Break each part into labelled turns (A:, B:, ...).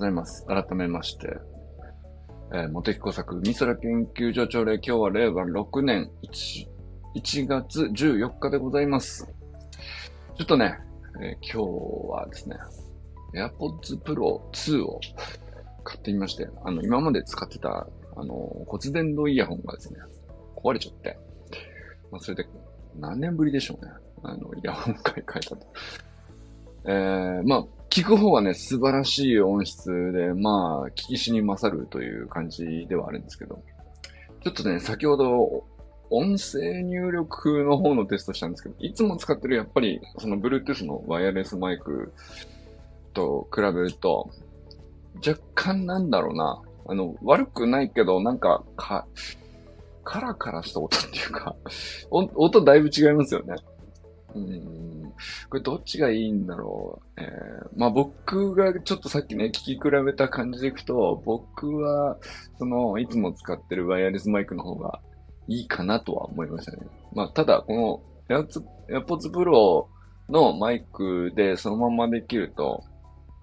A: ございます。改めまして、えー、モテキ工作美空研究所朝礼、今日は令和6年 1, 1月14日でございます。ちょっとね、えー今日はですね、AirPods Pro 2を買ってみまして、あの、今まで使ってた、あの、骨伝導イヤホンがですね、壊れちゃって、まあ、それで何年ぶりでしょうね。あの、イヤホン買い替えたと。えー、まあ、聞く方はね、素晴らしい音質で、まあ、聞きしに勝るという感じではあるんですけど、ちょっとね、先ほど、音声入力の方のテストしたんですけど、いつも使ってるやっぱり、その Bluetooth のワイヤレスマイクと比べると、若干なんだろうな、あの、悪くないけど、なんか、か、カラカラした音っていうか、音音だいぶ違いますよね。うん。これどっちがいいんだろう？えー、まあ僕がちょっとさっきね、聞き比べた感じでいくと、僕は、その、いつも使ってるワイヤレスマイクの方がいいかなとは思いましたね。まあただ、この AirPods AirPods Pro のマイクでそのままできると、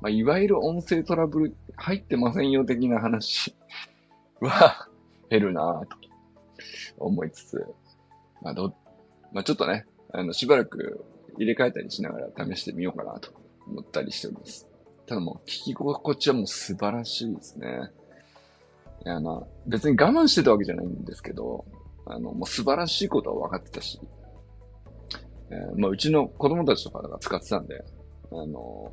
A: まあいわゆる音声トラブル入ってませんよ的な話 は減るなぁと思いつつ、まあど、まあちょっとね、あの、しばらく入れ替えたりしながら試してみようかなと思ったりしております。ただもう、聞き心地はもう素晴らしいですね。いや、まあ、別に我慢してたわけじゃないんですけど、あの、もう素晴らしいことは分かってたし、えーまあ、うちの子供たちとかが使ってたんで、あの、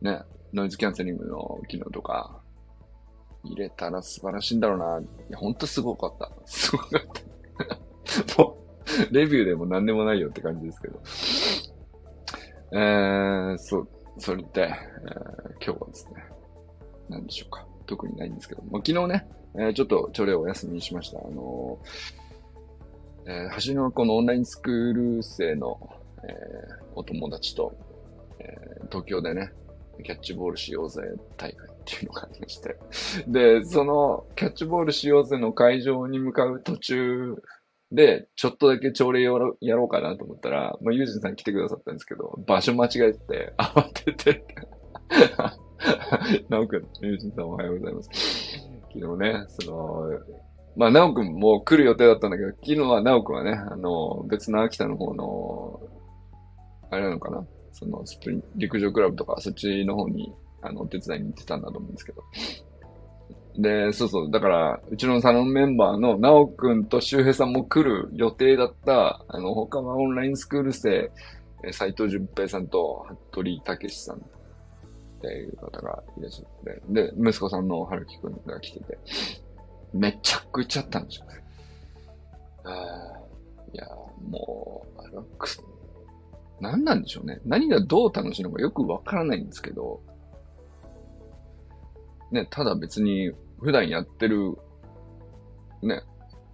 A: ね、ノイズキャンセリングの機能とか、入れたら素晴らしいんだろうな。いや、ほんとすごかった。すごかった。も、レビューでも何でもないよって感じですけど。えー、そう、それで、えー今日はですね、何でしょうか。特にないんですけど、ま、昨日ね、えーちょっと朝礼をお休みにしました。あのー、えー橋のこのオンラインスクール生の、えーお友達と、えー東京でね、キャッチボールしようぜ大会っていうのがありまして。で、そのキャッチボールしようぜの会場に向かう途中で、ちょっとだけ朝礼やろうやろうかなと思ったら、まあ、ゆうじんさん来てくださったんですけど、場所間違えて、慌てて、なおくん、ゆうじんさんおはようございます。昨日ね、その、まあ、なおくんも来る予定だったんだけど、昨日はなおくんはね、あの、別の秋田の方の、あれなのかな？その、スプリン、陸上クラブとか、そっちの方に、あの、お手伝いに行ってたんだと思うんですけど。で、そうそう、だから、うちのサロンメンバーのなおくんと周平さんも来る予定だった、あの、他はオンラインスクール生、え斉藤淳平さんと服部武さんっていう方がいらっしゃって、で、息子さんの春樹くんが来てて、めちゃくちゃ楽しかった。あいや、もう、あれはくす、何なんでしょうね。何がどう楽しいのかよくわからないんですけど、ね、ただ別に普段やってる、ね、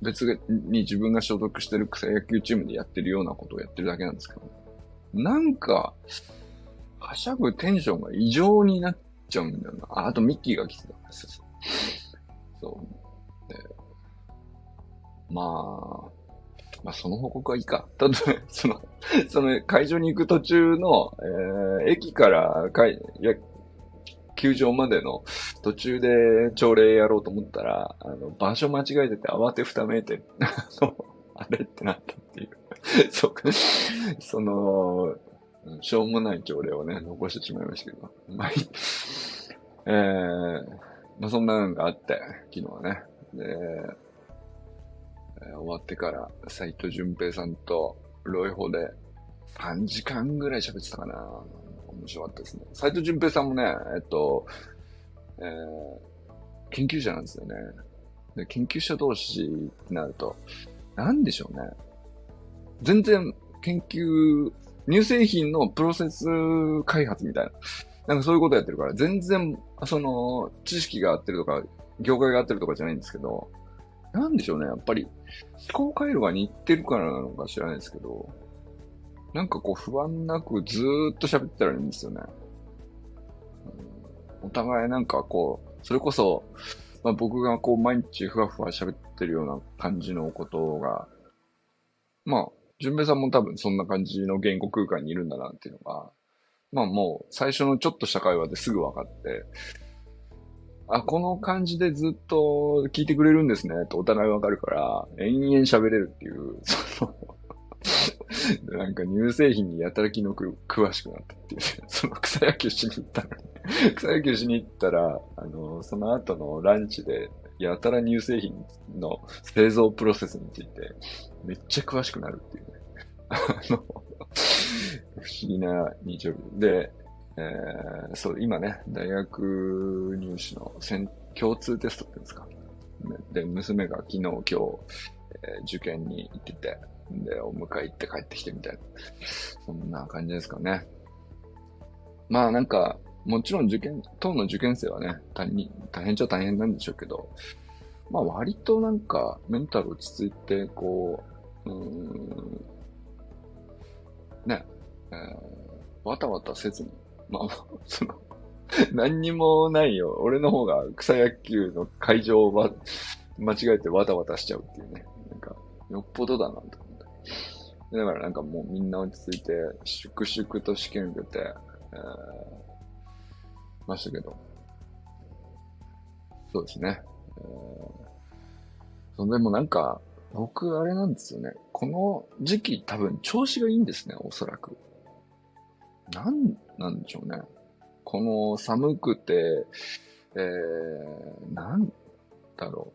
A: 別に自分が所属してる草野球チームでやってるようなことをやってるだけなんですけど、なんか、はしゃぐテンションが異常になっちゃうんだよな。あ、あとミッキーが来てた。そうそう。そう。で、まあ、まあその報告はいいか。ただ、その、その会場に行く途中の、えー駅からかい、いや、球場までの途中で朝礼やろうと思ったら、あの、場所間違えてて慌てふためいて、あ、れってなったっていう。そうか。その、しょうもない朝礼をね、残してしまいましたけど。まあいい、えー、まあそんなのがあって、昨日はね。で、えー終わってから、斉藤淳平さんとロイホで3時間ぐらい喋ってたかな。面白かったですね。斉藤淳平さんもね、えっと、えー研究者なんですよね。で研究者同士ってなると、なんでしょうね。全然研究、乳製品のプロセス開発みたいな。なんかそういうことやってるから、全然、その、知識が合ってるとか、業界が合ってるとかじゃないんですけど、なんでしょうね、やっぱり、思考回路が似てるからなのか知らないですけど、なんかこう不安なくずーっと喋ってられるんですよね。お互いなんかこう、それこそ、まあ、僕がこう毎日ふわふわ喋ってるような感じのことが、まあ、純平さんも多分そんな感じの言語空間にいるんだなっていうのが、まあもう最初のちょっとした会話ですぐ分かって、あ、この感じでずっと聞いてくれるんですね、とお互いわかるから、延々喋れるっていう、その なんか乳製品にやたら気のく詳しくなったっていう、ね、その草野球しに行ったのに 草野球しに行ったら、あの、その後のランチで、やたら乳製品の製造プロセスについて、めっちゃ詳しくなるっていうね。あの、不思議な日曜日。で、えー、そう、今ね、大学入試の共通テストって言うんですか。で、娘が昨日今日、えー、受験に行ってて、で、お迎え行って帰ってきてみたいな。そんな感じですかね。まあなんか、もちろん受験、当の受験生はね、大変、大変っちゃ大変なんでしょうけど、まあ割となんかメンタル落ち着いて、こう、うーん、ね、えー、わたわたせずに、まあ、その、何にもないよ。俺の方が草野球の会場は間違えてわたわたしちゃうっていうね。なんか、よっぽどだなと。だからなんかもうみんな落ち着いて、粛々と試験受けて、えー、ましたけど。そうですね。えー、でもなんか、僕あれなんですよね。この時期多分調子がいいんですね、おそらく。なんなんでしょうね。この寒くて、えー、なんだろ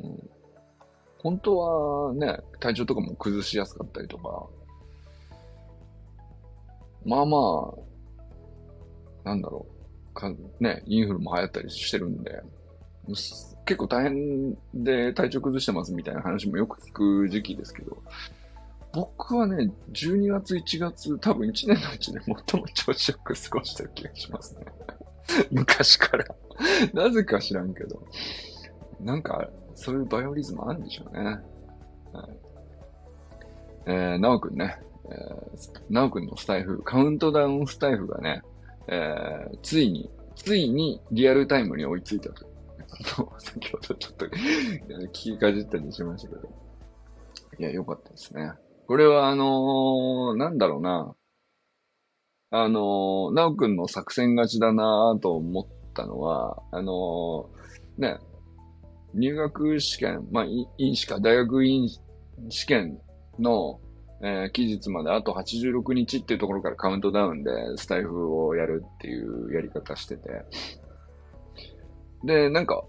A: う。うん、本当はね、体調とかも崩しやすかったりとか、まあまあ、なんだろう。かね、インフルも流行ったりしてるんで、結構大変で体調崩してますみたいな話もよく聞く時期ですけど、僕はね、12月、1月、多分1年のうちで最も調子よく過ごしてる気がしますね。昔からなぜか知らんけど。なんか、そういうバイオリズムあるんでしょうね。はい、えー、なおくんね、えー、なおくんのスタイフ、カウントダウンスタイフがね、えー、ついに、ついにリアルタイムに追いついたと。先ほどちょっと 聞きかじったりしましたけど。いや、よかったですね。これはあのー、なんだろうな。あのー、なおくんの作戦勝ちだなと思ったのは、あのー、ね、入学試験、まあ、院試か、大学院試験の、えー、期日まであと86日っていうところからカウントダウンでスタイフをやるっていうやり方してて。で、なんか、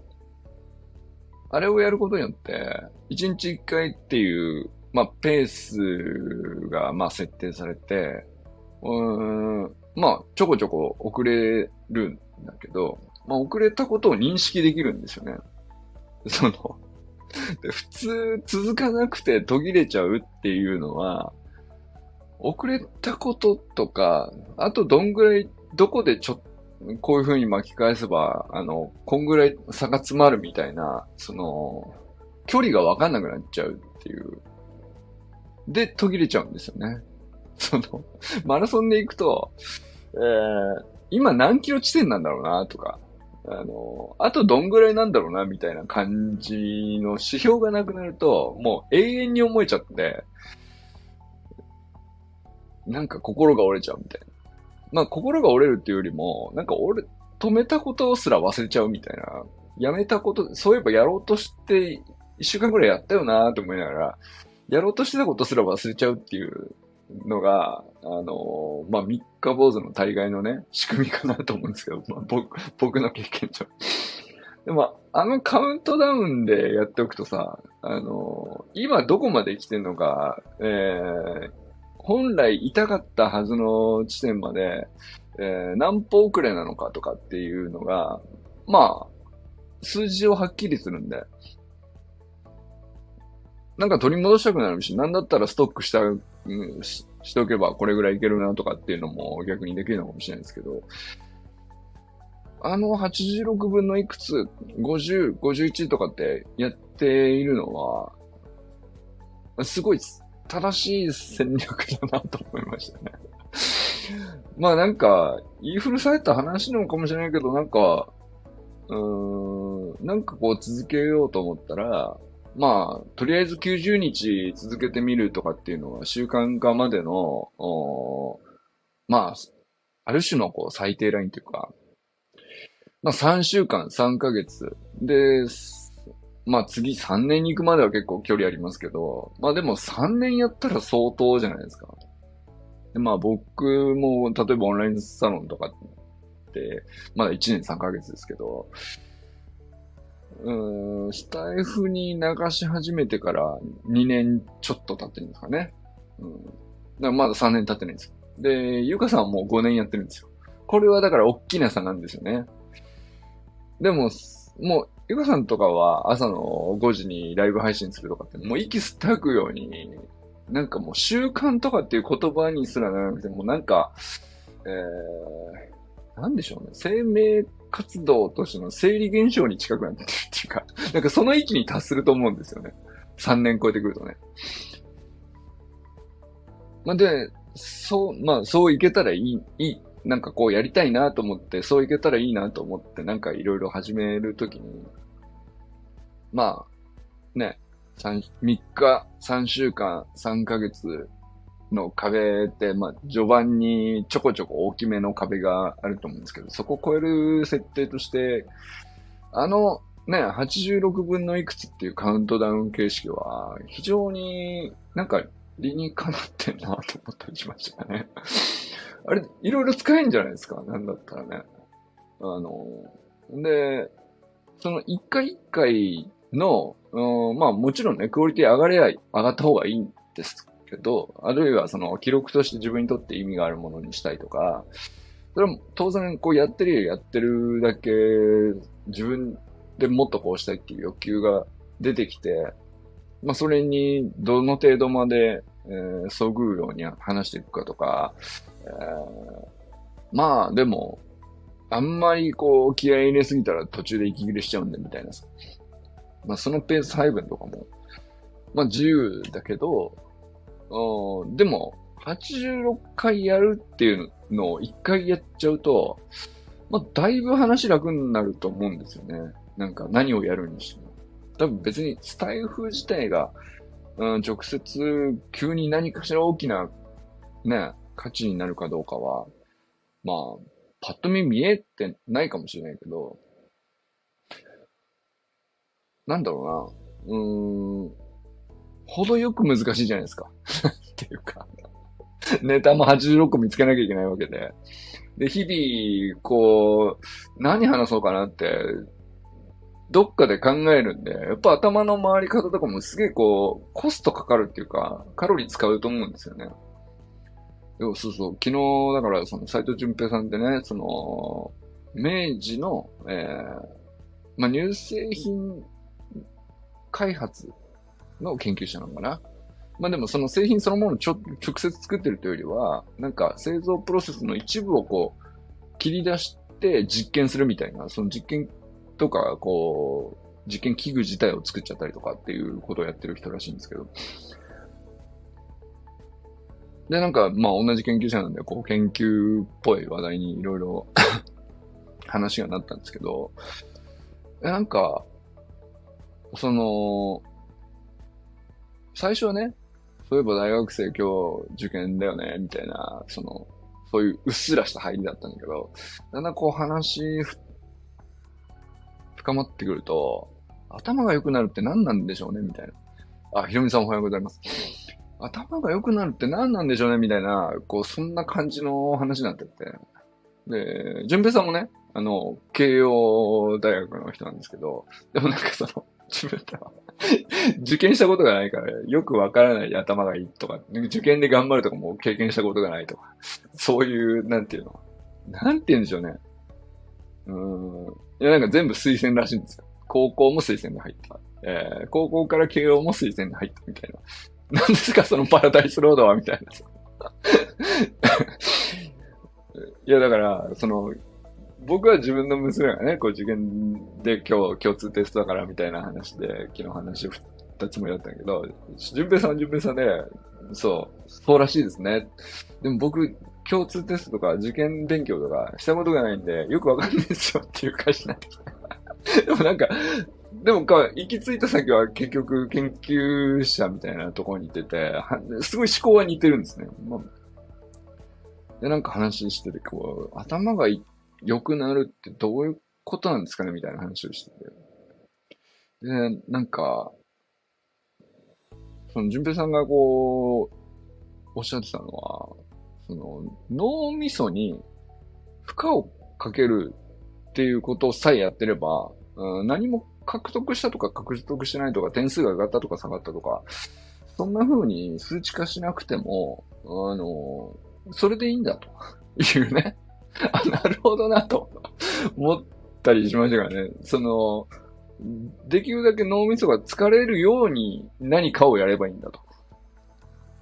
A: あれをやることによって、1日1回っていうまあ、ペースが、まあ、設定されて、うん、まあ、ちょこちょこ遅れるんだけど、まあ、遅れたことを認識できるんですよね。その普通続かなくて途切れちゃうっていうのは、遅れたこととか、あとどんぐらい、どこでちょっと、こういう風に巻き返せば、あの、こんぐらい差が詰まるみたいな、その、距離がわかんなくなっちゃうっていうで途切れちゃうんですよね。その、マラソンで行くと、えー、今何キロ地点なんだろうな、とか、あの、あとどんぐらいなんだろうな、みたいな感じの指標がなくなると、もう永遠に思えちゃって、なんか心が折れちゃうみたいな。まあ心が折れるっていうよりも、なんか俺、止めたことすら忘れちゃうみたいな。やめたこと、そういえばやろうとして一週間ぐらいやったよなーって思いながら、やろうとしてたことすら忘れちゃうっていうのが、あの、まあ、三日坊主の大概のね、仕組みかなと思うんですけど、まあ、僕、僕の経験上。でも、あのカウントダウンでやっておくとさ、あの、今どこまで来てんのか、えー、本来痛かったはずの地点まで、えー、何歩遅れなのかとかっていうのが、まあ、数字をはっきりするんで、なんか取り戻したくなるし、なんだったらストックした、うん、ししておけばこれぐらいいけるなとかっていうのも逆にできるのかもしれないですけど、あの86分のいくつ、50、51とかってやっているのは、すごい正しい戦略だなと思いましたね。まあなんか、言い古された話なのかもしれないけど、なんか、うーん、なんかこう続けようと思ったら、まあ、とりあえず90日続けてみるとかっていうのは習慣化までの、まあ、ある種のこう最低ラインというか、まあ3週間、3ヶ月。で、まあ次3年に行くまでは結構距離ありますけど、まあでも3年やったら相当じゃないですか。でまあ僕も、例えばオンラインサロンとかって、まだ1年3ヶ月ですけど、うスタイフに流し始めてから2年ちょっと経ってるんですかね。うん。だからまだ3年経ってないんですよ。で、ゆかさんはもう5年やってるんですよ。これはだから大きな差なんですよね。でも、もう、ゆかさんとかは朝の5時にライブ配信するとかって、もう息吸って吐くように、なんかもう習慣とかっていう言葉にすらならなくて、もうなんか、えー、なんでしょうね。生命活動としての生理現象に近くなってる っていうか、なんかその域に達すると思うんですよね。3年超えてくるとね。まあ、で、そう、まあ、そういけたらいい、いい、なんかこうやりたいなと思って、そういけたらいいなと思って、なんかいろいろ始めるときに、まあ、ね、3, 3日、3週間、3ヶ月の壁って、まあ、序盤にちょこちょこ大きめの壁があると思うんですけど、そこを超える設定として、あの、ね、86分のいくつっていうカウントダウン形式は、非常になんか理にかなってんなと思ったりしましたね。あれ、いろいろ使えんじゃないですか？なんだったらね。あの、で、その一回一回の、うん、まあもちろんね、クオリティ上がれば上がった方がいいんですけど、あるいはその記録として自分にとって意味があるものにしたいとか、それも当然こうやってるやってるだけ自分でもっとこうしたいっていう欲求が出てきて、まあそれにどの程度まで、えー、遭遇ように話していくかとか、えー、まあでも、あんまりこう気合い入れすぎたら途中で息切れしちゃうんでみたいなさ。まあそのペース配分とかも、まあ自由だけど、でも、86回やるっていうのを1回やっちゃうと、まあだいぶ話楽になると思うんですよね。なんか何をやるにしても。多分別にスタイフ自体が、うん、直接急に何かしら大きなね、価値になるかどうかは、まあ、パッと見見えてないかもしれないけど、なんだろうな。うーん。程よく難しいじゃないですか。っていうかネタも86個見つけなきゃいけないわけで。で、日々、こう、何話そうかなって、どっかで考えるんで、やっぱ頭の回り方とかもすげえこう、コストかかるっていうか、カロリー使うと思うんですよね。そうそう、昨日、だから、その、斎藤淳平さんってね、その、明治の、えー、まあ、乳製品開発の研究者なのかな？まあでもその製品そのものを直接作ってるというよりは、なんか製造プロセスの一部をこう切り出して実験するみたいな、その実験とか、こう、実験器具自体を作っちゃったりとかっていうことをやってる人らしいんですけど。で、なんか、まあ同じ研究者なんで、こう研究っぽい話題にいろいろ 話がなったんですけど、なんか、その、最初はね、そういえば大学生今日受験だよね、みたいな、その、そういううっすらした入りだったんだけど、だんだんこう話、深まってくると、頭が良くなるって何なんでしょうね、みたいな。あ、ひろみさんおはようございます。頭が良くなるって何なんでしょうね、みたいな、こう、そんな感じの話になってて。で、淳平さんもね、あの、慶応大学の人なんですけど、でもなんかその、自分では受験したことがないから、よくわからない頭がいいとか、受験で頑張るとかも経験したことがないとか、そういう、なんていうの。なんて言うんでしょうね。うん。いや、なんか全部推薦らしいんですよ。高校も推薦で入った。えー、高校から慶応も推薦で入ったみたいな。なんですか、そのパラダイスロードはみたいな。いや、だから、その、僕は自分の娘がね、こう受験で今日共通テストだからみたいな話で、昨日話を振ったつもりだったんだけど、淳平さんは淳平さんで、そう、そうらしいですね。でも僕、共通テストとか受験勉強とかしたことがないんで、よくわかんないですよっていう返しになってきた。でもなんか、でもか、行き着いた先は結局研究者みたいなところに行ってて、すごい思考は似てるんですね。まあ、で、なんか話してて、こう、頭がい良くなるってどういうことなんですかねみたいな話をしてて。で、なんか、その、淳平さんがこう、おっしゃってたのは、その、脳みそに負荷をかけるっていうことさえやってれば、うん、何も獲得したとか獲得してないとか、点数が上がったとか下がったとか、そんな風に数値化しなくても、あの、それでいいんだというね。あ、なるほどなと思ったりしましたからね。その、できるだけ脳みそが疲れるように何かをやればいいんだと。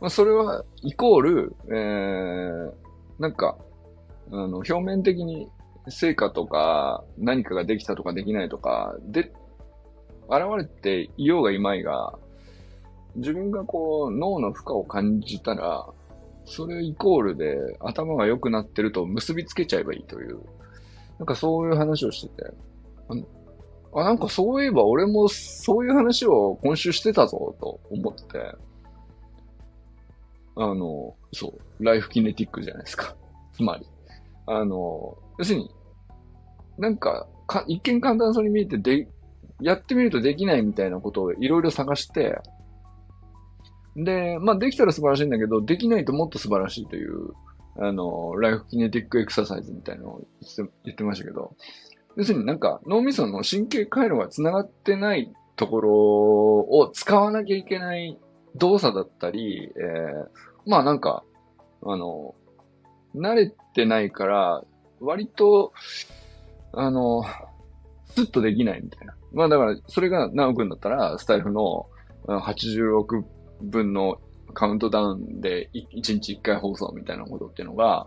A: まあ、それは、イコール、えー、なんか、あの、表面的に成果とか、何かができたとかできないとか、で、現れていようがいまいが、自分がこう、脳の負荷を感じたら、それイコールで頭が良くなってると結びつけちゃえばいいという、なんかそういう話をしてて、あ、なんかそういえば俺もそういう話を今週してたぞと思って、あの、そう、ライフキネティックじゃないですか。つまり。あの、要するに、なんか、か一見簡単そうに見えてで、やってみるとできないみたいなことをいろいろ探して、で、まあできたら素晴らしいんだけど、できないともっと素晴らしいという、あの、ライフキネティックエクササイズみたいなのを言ってましたけど、要するになんか脳みその神経回路が繋がってないところを使わなきゃいけない動作だったり、えー、まあなんか、あの、慣れてないから、割と、あの、スッとできないみたいな。まあだから、それが直くんだったら、スタイフの86分のカウントダウンで1日1回放送みたいなことっていうのが、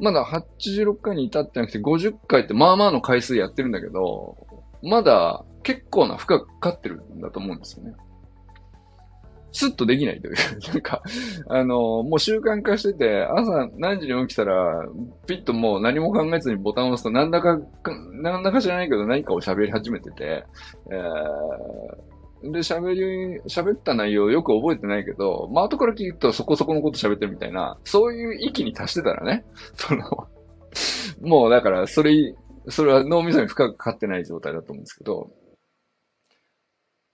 A: まだ86回に至ってなくて50回ってまあまあの回数やってるんだけど、まだ結構な負荷かかってるんだと思うんですよね。スッとできないという。なんか、あの、もう習慣化してて、朝何時に起きたら、ピッともう何も考えずにボタンを押すと、なんだか、なんだか知らないけど何かを喋り始めてて、えー、で、喋り、喋った内容よく覚えてないけど、まあ、後から聞くとそこそこのこと喋ってるみたいな、そういう域に達してたらね、その、もうだから、それ、それは脳みそに負荷がかかってない状態だと思うんですけど、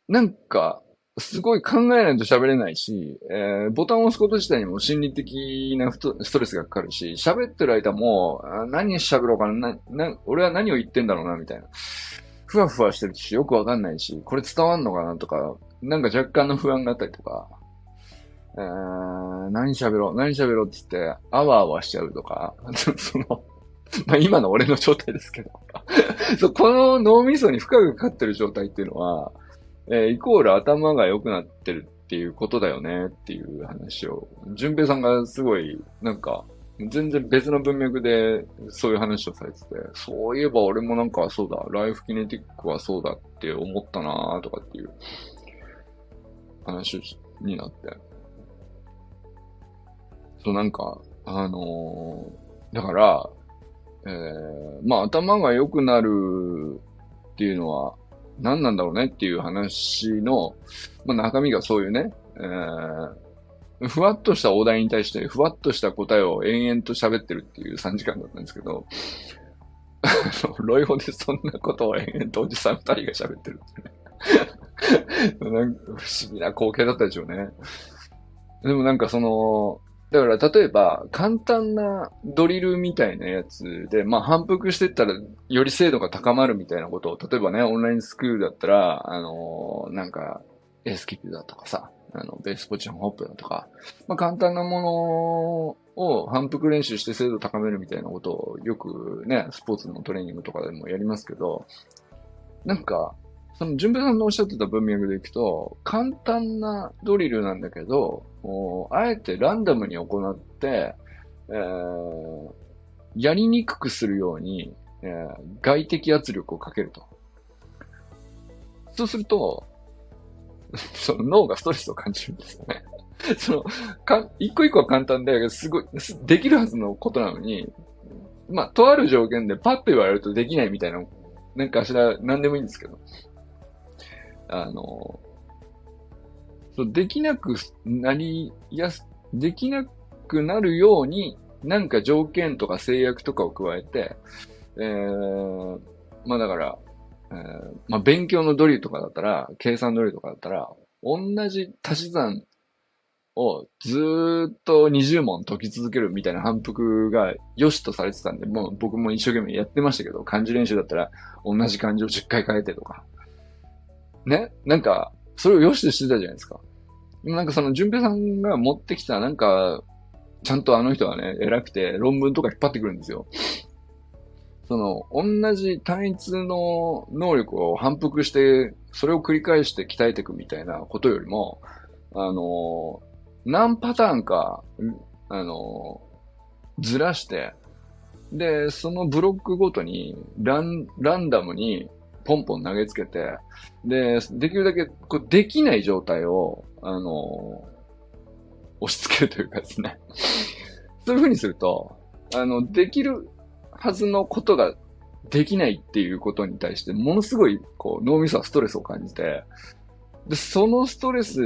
A: なんか、すごい考えないと喋れないし、えー、ボタンを押すこと自体にも心理的なストレスがかかるし、喋ってる間も、何喋ろうかなな、俺は何を言ってんだろうな、みたいな。ふわふわしてるし、よくわかんないし、これ伝わんのかなとか、なんか若干の不安があったりとか、えー、何喋ろう、何喋ろうって言って、あわあわしちゃうとか、その、まあ今の俺の状態ですけど。そう、この脳みそに負荷がかかってる状態っていうのは、えー、イコール頭が良くなってるっていうことだよねっていう話を、淳平さんがすごい、なんか、全然別の文脈でそういう話をされてて、そういえば俺もなんかそうだ、ライフキネティックはそうだって思ったなとかっていう話になって。そうなんか、あのー、だから、えー、まあ頭が良くなるっていうのは、何なんだろうねっていう話の、まあ、中身がそういうね、えー、ふわっとしたお題に対してふわっとした答えを延々と喋ってるっていう3時間だったんですけど、ロイホでそんなことを延々とおじさん2人が喋ってるってねなんか不思議な光景だったでしょうね。でもなんかその、だから例えば簡単なドリルみたいなやつで、まあ反復してったらより精度が高まるみたいなことを、例えばね、オンラインスクールだったら、あのー、なんか、エスキップだとかさ、あの、ベースポジションホップだとか、まあ簡単なものを反復練習して精度高めるみたいなことをよくね、スポーツのトレーニングとかでもやりますけど、なんか、その、順平さんのおっしゃってた文脈でいくと、簡単なドリルなんだけど、あえてランダムに行って、えー、やりにくくするように、えー、外的圧力をかけると。そうすると、その脳がストレスを感じるんですよね。その、か、一個一個は簡単で、すごい、できるはずのことなのに、まあ、とある条件でパッと言われるとできないみたいな、なんかしら、なんでもいいんですけど。あの、そうできなくなりやす、できなくなるように、なんか条件とか制約とかを加えて、えー、まあだから、えーまあ勉強のドリルとかだったら、計算ドリルとかだったら、同じ足し算をずーっと20問解き続けるみたいな反復が良しとされてたんで、もう僕も一生懸命やってましたけど、漢字練習だったら同じ漢字を10回変えてとか。ね？なんか、それを良しとしてたじゃないですか。でもなんかその、淳平さんが持ってきた、なんか、ちゃんとあの人はね、偉くて論文とか引っ張ってくるんですよ。その、同じ単一の能力を反復して、それを繰り返して鍛えていくみたいなことよりも、あの、何パターンか、あの、ずらして、で、そのブロックごとにラン、ランダムにポンポン投げつけて、で、できるだけこうできない状態を、あの、押し付けるというかですね。そういう風にすると、あの、できるはずのことができないっていうことに対して、ものすごい、こう、脳みそはストレスを感じて、で、そのストレス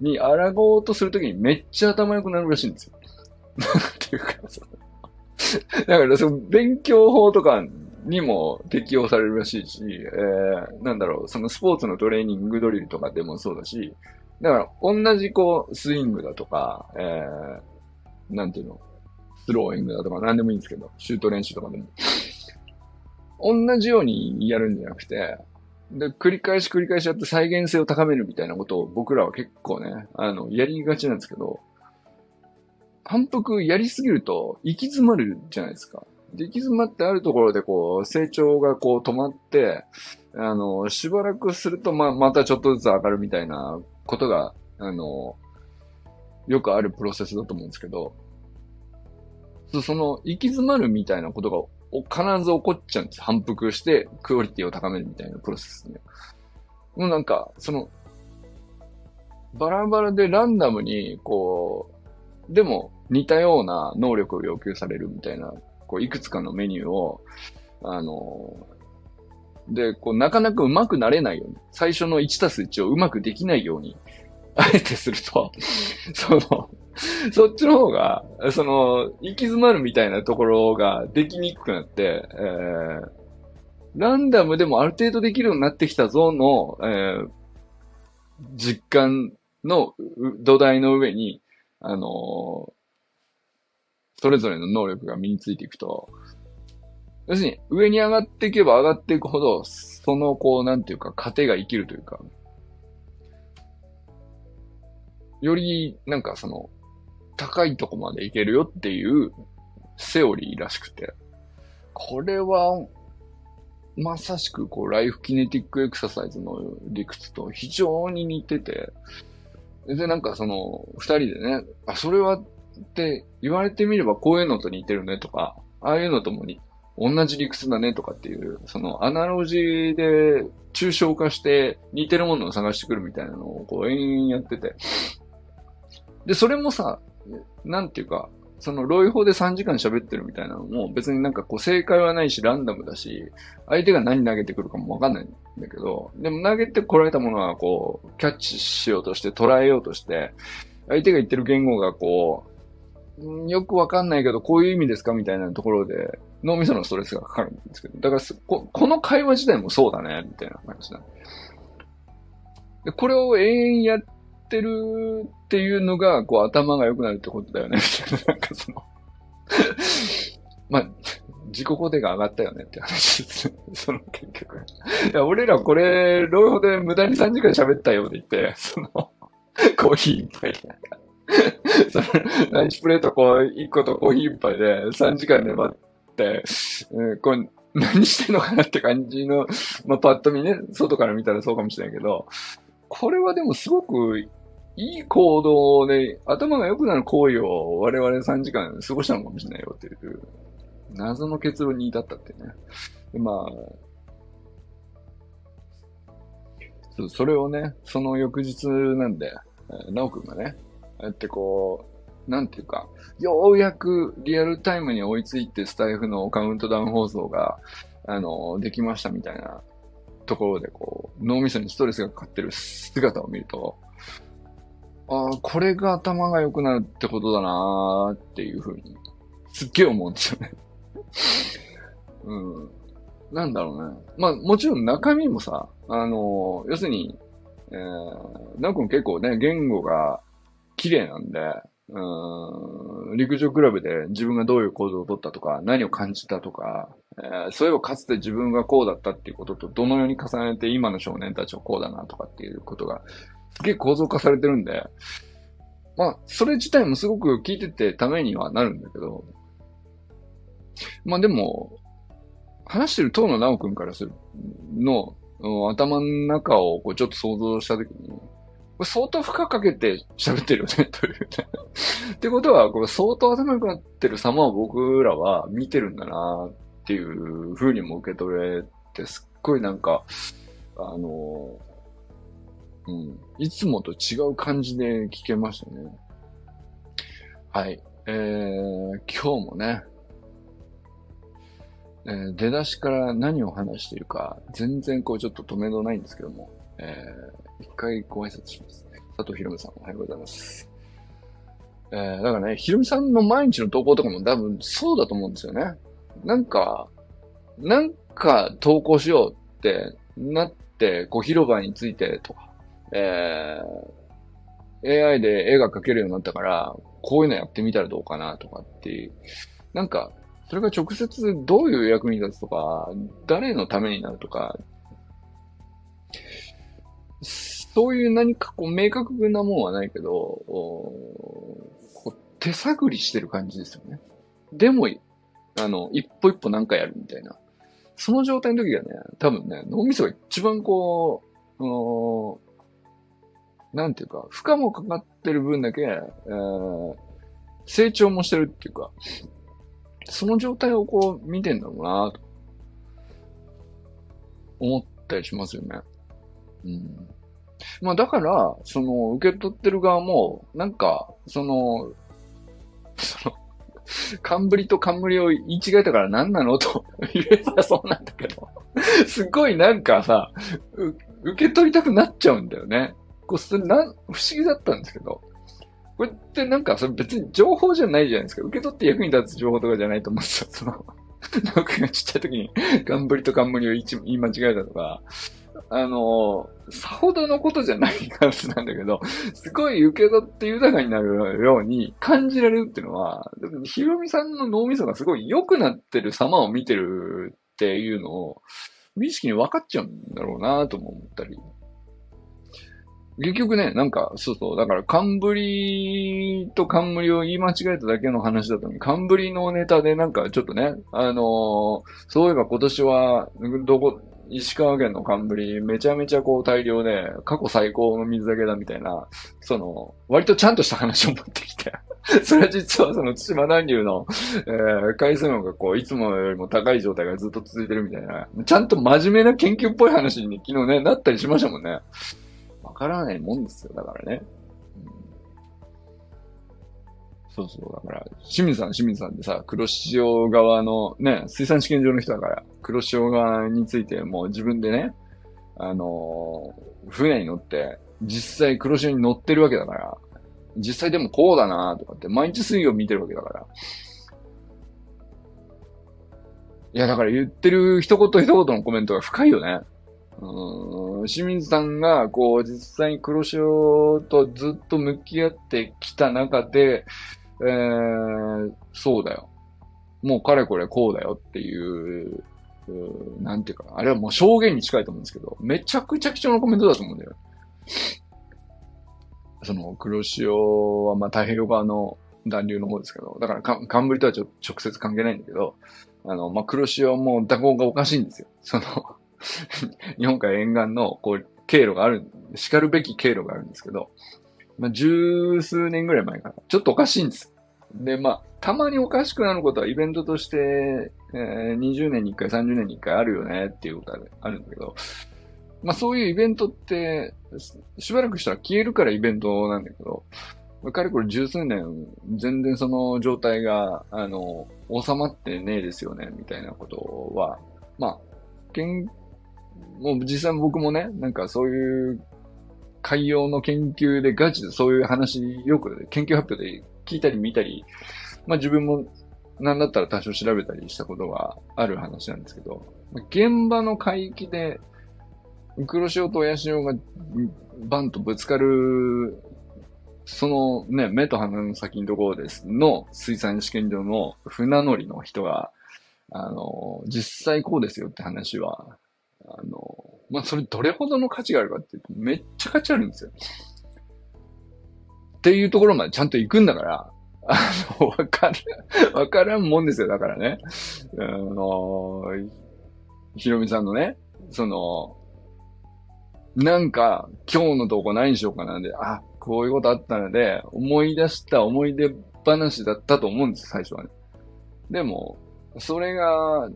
A: に抗おうとするときにめっちゃ頭良くなるらしいんですよ。っていうか、そだから、その勉強法とかにも適用されるらしいし、えー、なんだろう、そのスポーツのトレーニングドリルとかでもそうだし、だから、同じこう、スイングだとか、えー、なんていうの、スローイングだとか何でもいいんですけど、シュート練習とかでも。同じようにやるんじゃなくて、で、繰り返し繰り返しやって再現性を高めるみたいなことを僕らは結構ね、あの、やりがちなんですけど、反復やりすぎると行き詰まるじゃないですか。で行き詰まってあるところでこう、成長がこう止まって、あの、しばらくするとま、またちょっとずつ上がるみたいなことが、あの、よくあるプロセスだと思うんですけど、そその、行き詰まるみたいなことがお必ず起こっちゃうんです。反復して、クオリティを高めるみたいなプロセスね。もうなんか、その、バラバラでランダムに、こう、でも似たような能力を要求されるみたいな、こう、いくつかのメニューを、あの、で、こう、なかなか上手くなれないように、最初の1たす1を上手くできないように、あえてすると、その、そっちの方が、その、行き詰まるみたいなところができにくくなって、えー、ランダムでもある程度できるようになってきたぞの、えー、実感の土台の上に、あのーそれぞれの能力が身についていくと、要するに上に上がっていけば上がっていくほど、そのこう、なんていうか、糧が生きるというか、より、なんかその、高いとこまでいけるよっていうセオリーらしくて、これは、まさしくこう、ライフキネティックエクササイズの理屈と非常に似てて、で、なんかその、二人でね、あ、それはって言われてみればこういうのと似てるねとか、ああいうのともに、同じ理屈だねとかっていう、そのアナロジーで抽象化して似てるものを探してくるみたいなのをこう延々やってて。で、それもさ、なんていうか、その、ロイ法で3時間喋ってるみたいなのも、別になんかこう正解はないし、ランダムだし、相手が何投げてくるかもわかんないんだけど、でも投げてこられたものはこう、キャッチしようとして、捉えようとして、相手が言ってる言語がこう、よくわかんないけど、こういう意味ですかみたいなところで、脳みそのストレスがかかるんですけど、だからこ、この会話自体もそうだね、みたいな感じだ。で、これを永遠やってるっていうのが、こう、頭が良くなるってことだよね、みたいな。なんかその、まあ、自己肯定が上がったよねって話ですね。その結局。いや、俺らこれ、ロイホで無駄に3時間喋ったよって言って、その、コーヒー一杯で。その、ランチプレートこう、1個とコーヒー一杯で3時間粘って、うん、これ、何してんのかなって感じの、まあ、パッと見ね、外から見たらそうかもしれないけど、これはでもすごくいい行動で、頭が良くなる行為を我々3時間過ごしたのかもしれないよっていう、謎の結論に至ったってね。でまあ、そそれをね、その翌日なんで、なおくんがね、ああやってこう、なんていうか、ようやくリアルタイムに追いついてスタイフのカウントダウン放送が、あの、できましたみたいなところで、こう、脳みそにストレスがかかってる姿を見ると、ああ、これが頭が良くなるってことだなーっていうふうに、すっげえ思うんですよね。うん。なんだろうね。まあ、もちろん中身もさ、あの、要するに、えー、なおくん結構ね、言語が綺麗なんで、うん、陸上クラブで自分がどういう行動をとったとか、何を感じたとか、えー、そういえばかつて自分がこうだったっていうこととどのように重ねて今の少年たちはこうだなとかっていうことが、すげえ構造化されてるんで、まあ、それ自体もすごく聞いててためにはなるんだけど、まあでも、話してる東野直くんからするの、頭の中をこうちょっと想像したときに、これ相当負荷かけて喋ってるよね、というね。ってことは、これ相当頭良くなってる様を僕らは見てるんだなっていう風にも受け取れて、すっごいなんか、あの、うん、いつもと違う感じで聞けましたね。はい。えー、今日もね、えー、出だしから何を話しているか、全然こうちょっと止めどないんですけども、えー、一回ご挨拶します。佐藤ひろみさん、おはようございます。えー、だからね、ひろみさんの毎日の投稿とかも多分そうだと思うんですよね。なんか、なんか投稿しようってなって、こう広場についてとか、えー、AI で絵が描けるようになったから、こういうのやってみたらどうかなとかっていう、なんか、それが直接どういう役に立つとか、誰のためになるとか、そういう何かこう明確なもんはないけど、こう手探りしてる感じですよね。でも、あの、一歩一歩何かやるみたいな。その状態の時がね、多分ね、脳みそが一番こう、なんていうか、負荷もかかってる分だけ、えー、成長もしてるっていうか、その状態をこう見てんだろうなと思ったりしますよね。うん。まあだから、その、受け取ってる側も、なんか、その、その、冠と冠を言い違えたから何なのと言えばそうなんだけどすごいなんかさ、受け取りたくなっちゃうんだよね。こう、それなん、不思議だったんですけど。これってなんか、それ別に情報じゃないじゃないですか。受け取って役に立つ情報とかじゃないと思うんですよ。その、僕がちっちゃい時に、冠と冠を言い間違えたとか、あの、さほどのことじゃない感じなんだけど、すごい受け取って豊かになるように感じられるっていうのは、ひろみさんの脳みそがすごい良くなってる様を見てるっていうのを、無意識に分かっちゃうんだろうなとも思ったり。結局ね、なんか、そうそう、だから、冠と冠を言い間違えただけの話だったのに、冠のネタでなんかちょっとね、あのー、そういえば今年は、どこ、石川県の冠、めちゃめちゃこう大量で、過去最高の水揚げだみたいな、その、割とちゃんとした話を持ってきて、それは実はその対馬暖流の、えー、海水温がこう、いつもよりも高い状態がずっと続いてるみたいな、ちゃんと真面目な研究っぽい話に、昨日ね、なったりしましたもんね。わからないもんですよ、だからね。うん、そうそう、だから、清水さん、清水さんでさ、黒潮側のね、水産試験場の人だから、黒潮側についても自分でね、あのー、船に乗って、実際黒潮に乗ってるわけだから、実際でもこうだなとかって、毎日水曜見てるわけだから。いや、だから言ってる一言一言のコメントが深いよね。うん、清水さんが、こう、実際に黒潮とずっと向き合ってきた中で、えー、そうだよ。もうかれこれこうだよっていう、うなんていうか、あれはもう証言に近いと思うんですけど、めちゃくちゃ貴重なコメントだと思うんだよ。その、黒潮はまあ太平洋側の暖流の方ですけど、だからか、冠とはちょ直接関係ないんだけど、あの、まあ、黒潮はもう蛇行がおかしいんですよ。その 日本海沿岸の、こう、経路がある、叱るべき経路があるんですけど、まあ、十数年ぐらい前から、ちょっとおかしいんです。で、まあ、たまにおかしくなることはイベントとして、えー、20年に1回、30年に1回あるよねっていうことがあるんだけど、まあそういうイベントって、しばらくしたら消えるからイベントなんだけど、かれこれ十数年、全然その状態が、あの、収まってねえですよね、みたいなことは、まあ、研もう実際僕もね、なんかそういう海洋の研究でガチでそういう話よく研究発表で聞いたり見たり、まあ自分もなんだったら多少調べたりしたことがある話なんですけど、現場の海域で、黒潮と親潮がバンとぶつかる、そのね、目と鼻の先のところですの水産試験場の船乗りの人が、あの、実際こうですよって話は、あの、まあ、それどれほどの価値があるかって、めっちゃ価値あるんですよ。っていうところまでちゃんと行くんだから、あの、わかる、わからんもんですよ。だからね。あの、ひろみさんのね、その、なんか、今日のとこ何しようかなんで、あ、こういうことあったので、思い出した思い出話だったと思うんです、最初はね。でも、それが、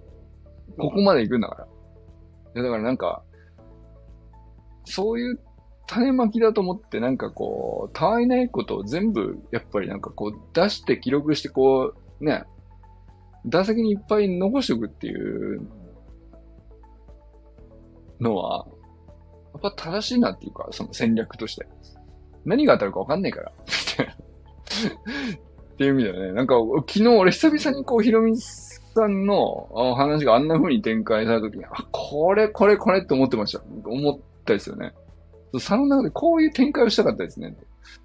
A: ここまで行くんだから。いや、だからなんか、そういう種まきだと思ってなんかこう、たわいないことを全部、やっぱりなんかこう、出して記録してこう、ね、打席にいっぱい残しておくっていうのは、やっぱ正しいなっていうか、その戦略として。何が当たるかわかんないから。っていう意味ではね、なんか昨日俺久々にこう、ヒロミさんの話があんな風に展開された時に、あ、これこれこれって思ってました。思ったですよね。その中でこういう展開をしたかったですね。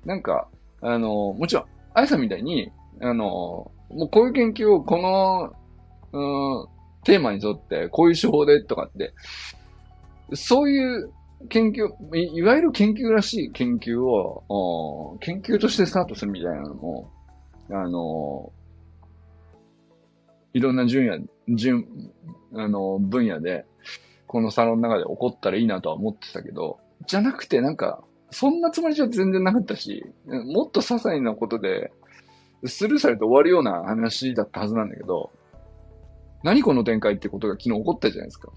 A: なんか、あの、もちろん、あやさんみたいに、あの、もうこういう研究をこの、うん、テーマに沿って、こういう手法でとかって、そういう研究い、いわゆる研究らしい研究を、研究としてスタートするみたいなのも、あの、いろんな順野、順、あの、分野で、このサロンの中で起こったらいいなとは思ってたけど、じゃなくてなんか、そんなつもりじゃ全然なかったし、もっと些細なことで、スルーされて終わるような話だったはずなんだけど、何この展開ってことが昨日起こったじゃないですか。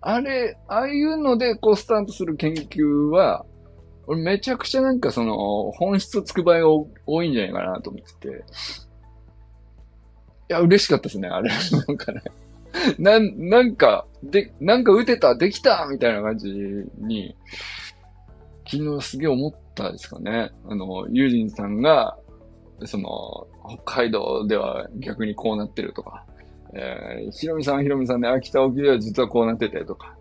A: あれ、ああいうのでこうスタートする研究は、俺めちゃくちゃなんかその本質をつく場合が多いんじゃないかなと思ってて。いや、嬉しかったですね、あれ。なんかね。なん、なんか、で、なんか打てた、できたみたいな感じに、昨日すげえ思ったんですかね。あの、ユージンさんが、その、北海道では逆にこうなってるとか、えー、ひろみさんひろみさんで秋田沖では実はこうなっててとか、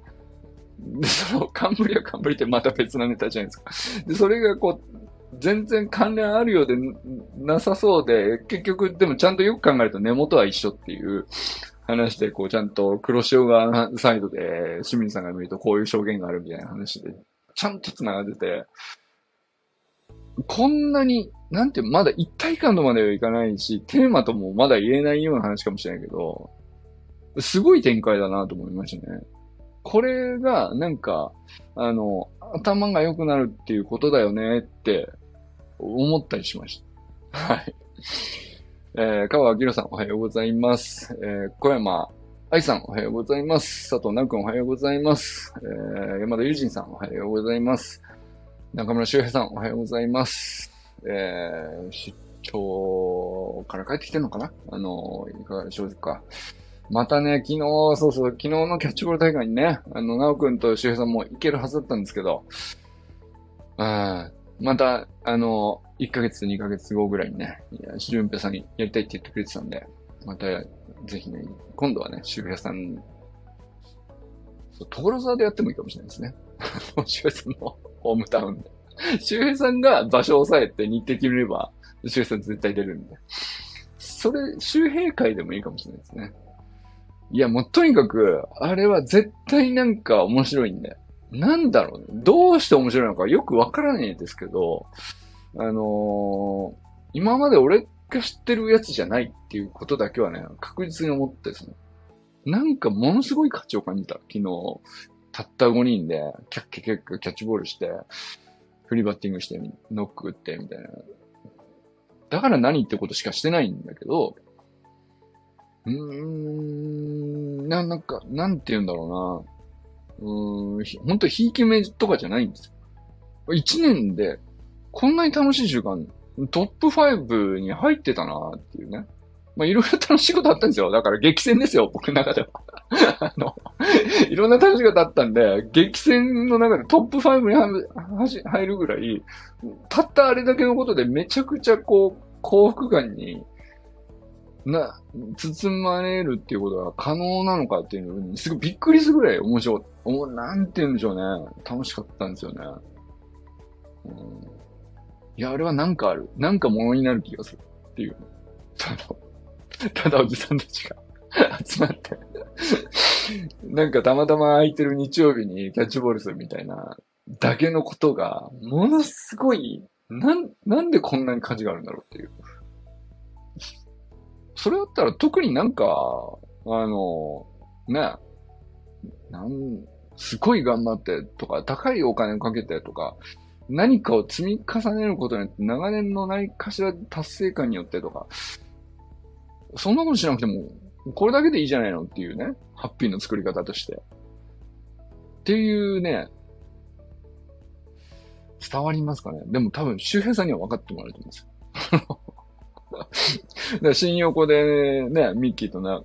A: で、その、冠は冠ってまた別なネタじゃないですか。で、それがこう、全然関連あるようでなさそうで、結局、でもちゃんとよく考えると根元は一緒っていう、話で、こう、ちゃんと黒潮側サイドで、清水さんが見るとこういう証言があるみたいな話で、ちゃんと繋がってて、こんなに、なんて、まだ一体感とまではいかないし、テーマともまだ言えないような話かもしれないけど、すごい展開だなと思いましたね。これが、なんか、あの、頭が良くなるっていうことだよねって思ったりしました。はい。えー、川明さんおはようございます。えー、小山愛さんおはようございます。佐藤直君おはようございます。えー、山田友人さんおはようございます。中村修平さんおはようございます。えー、出張から帰ってきてんのかな？あの、いかがでしょうか。またね、昨日、そうそう、昨日のキャッチボール大会にね、あの、直君と修平さんも行けるはずだったんですけど、あまた、あの、1ヶ月、2ヶ月後ぐらいにね、俊平さんにやりたいって言ってくれてたんで、また、ぜひね、今度はね、周平さん、所沢でやってもいいかもしれないですね。周平さんのホームタウンで。周平さんが場所を抑えて日程決めれば、周平さん絶対出るんで。それ、周平会でもいいかもしれないですね。いや、もうとにかく、あれは絶対なんか面白いんで。なんだろうね。どうして面白いのかよくわからないですけど、あのー、今まで俺が知ってるやつじゃないっていうことだけはね、確実に思ってですね。なんかものすごい価値を感じた。昨日、たった5人で、キャッキャキャッキャキャッチボールして、フリーバッティングして、ノック打って、みたいな。だから何ってことしかしてないんだけど、うーん、な、なんか、なんて言うんだろうな。うん、本当ひいき目とかじゃないんですよ。一年でこんなに楽しい習慣、トップ5に入ってたなっていうね。まあ、いろいろ楽しいことあったんですよ。だから激戦ですよ、僕の中では。あの、いろんな楽しいことあったんで、激戦の中でトップ5に入るぐらい、たったあれだけのことでめちゃくちゃこう、幸福感にな、包まれるっていうことが可能なのかっていうのに、すごいびっくりするぐらい面白い。おなんて言うんでしょうね。楽しかったんですよね。うん、いや、あれはなんかある。なんかものになる気がするっていう。ただ、ただおじさんたちが 集まってなんかたまたま空いてる日曜日にキャッチボールするみたいなだけのことが、ものすごい、なん、なんでこんなに価値があるんだろうっていう。それだったら特になんか、あの、ね、なん、すごい頑張ってとか、高いお金をかけてとか、何かを積み重ねることによって長年の何かしら達成感によってとか、そんなことしなくても、これだけでいいじゃないのっていうね、ハッピーの作り方として。っていうね、伝わりますかねでも多分周平さんには分かってもらえると思うんですよ。新横でね、ミッキーとな、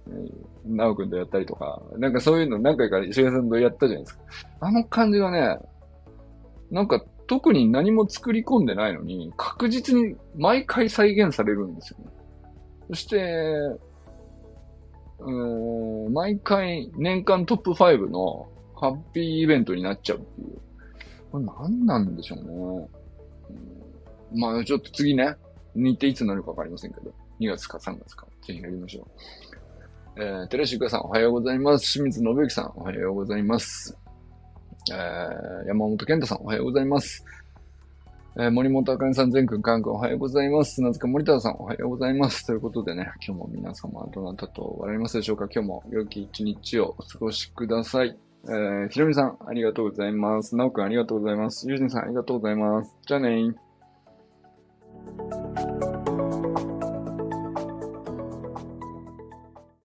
A: ナオくんとやったりとか、なんかそういうの何回か石原さんとやったじゃないですか。あの感じがね、なんか特に何も作り込んでないのに、確実に毎回再現されるんですよね。そして、うん、毎回年間トップ5のハッピーイベントになっちゃうっていう。これ何なんでしょうね。うん、まあちょっと次ね、日程いつになるかわかりませんけど、2月か3月か、ぜひやりましょう。えー、テレシュカさんおはようございます。清水信之さんおはようございます。えー、山本健太さんおはようございます。えー、森本あかねさん、全くん、かんくん、おはようございます。なぜか森田さん、おはようございます。ということでね、今日も皆様、どなたと笑いますでしょうか今日も良き一日をお過ごしください。えー、ひろみさん、ありがとうございます。なおくん、ありがとうございます。ゆうじんさん、ありがとうございます。じゃあねー。Thank you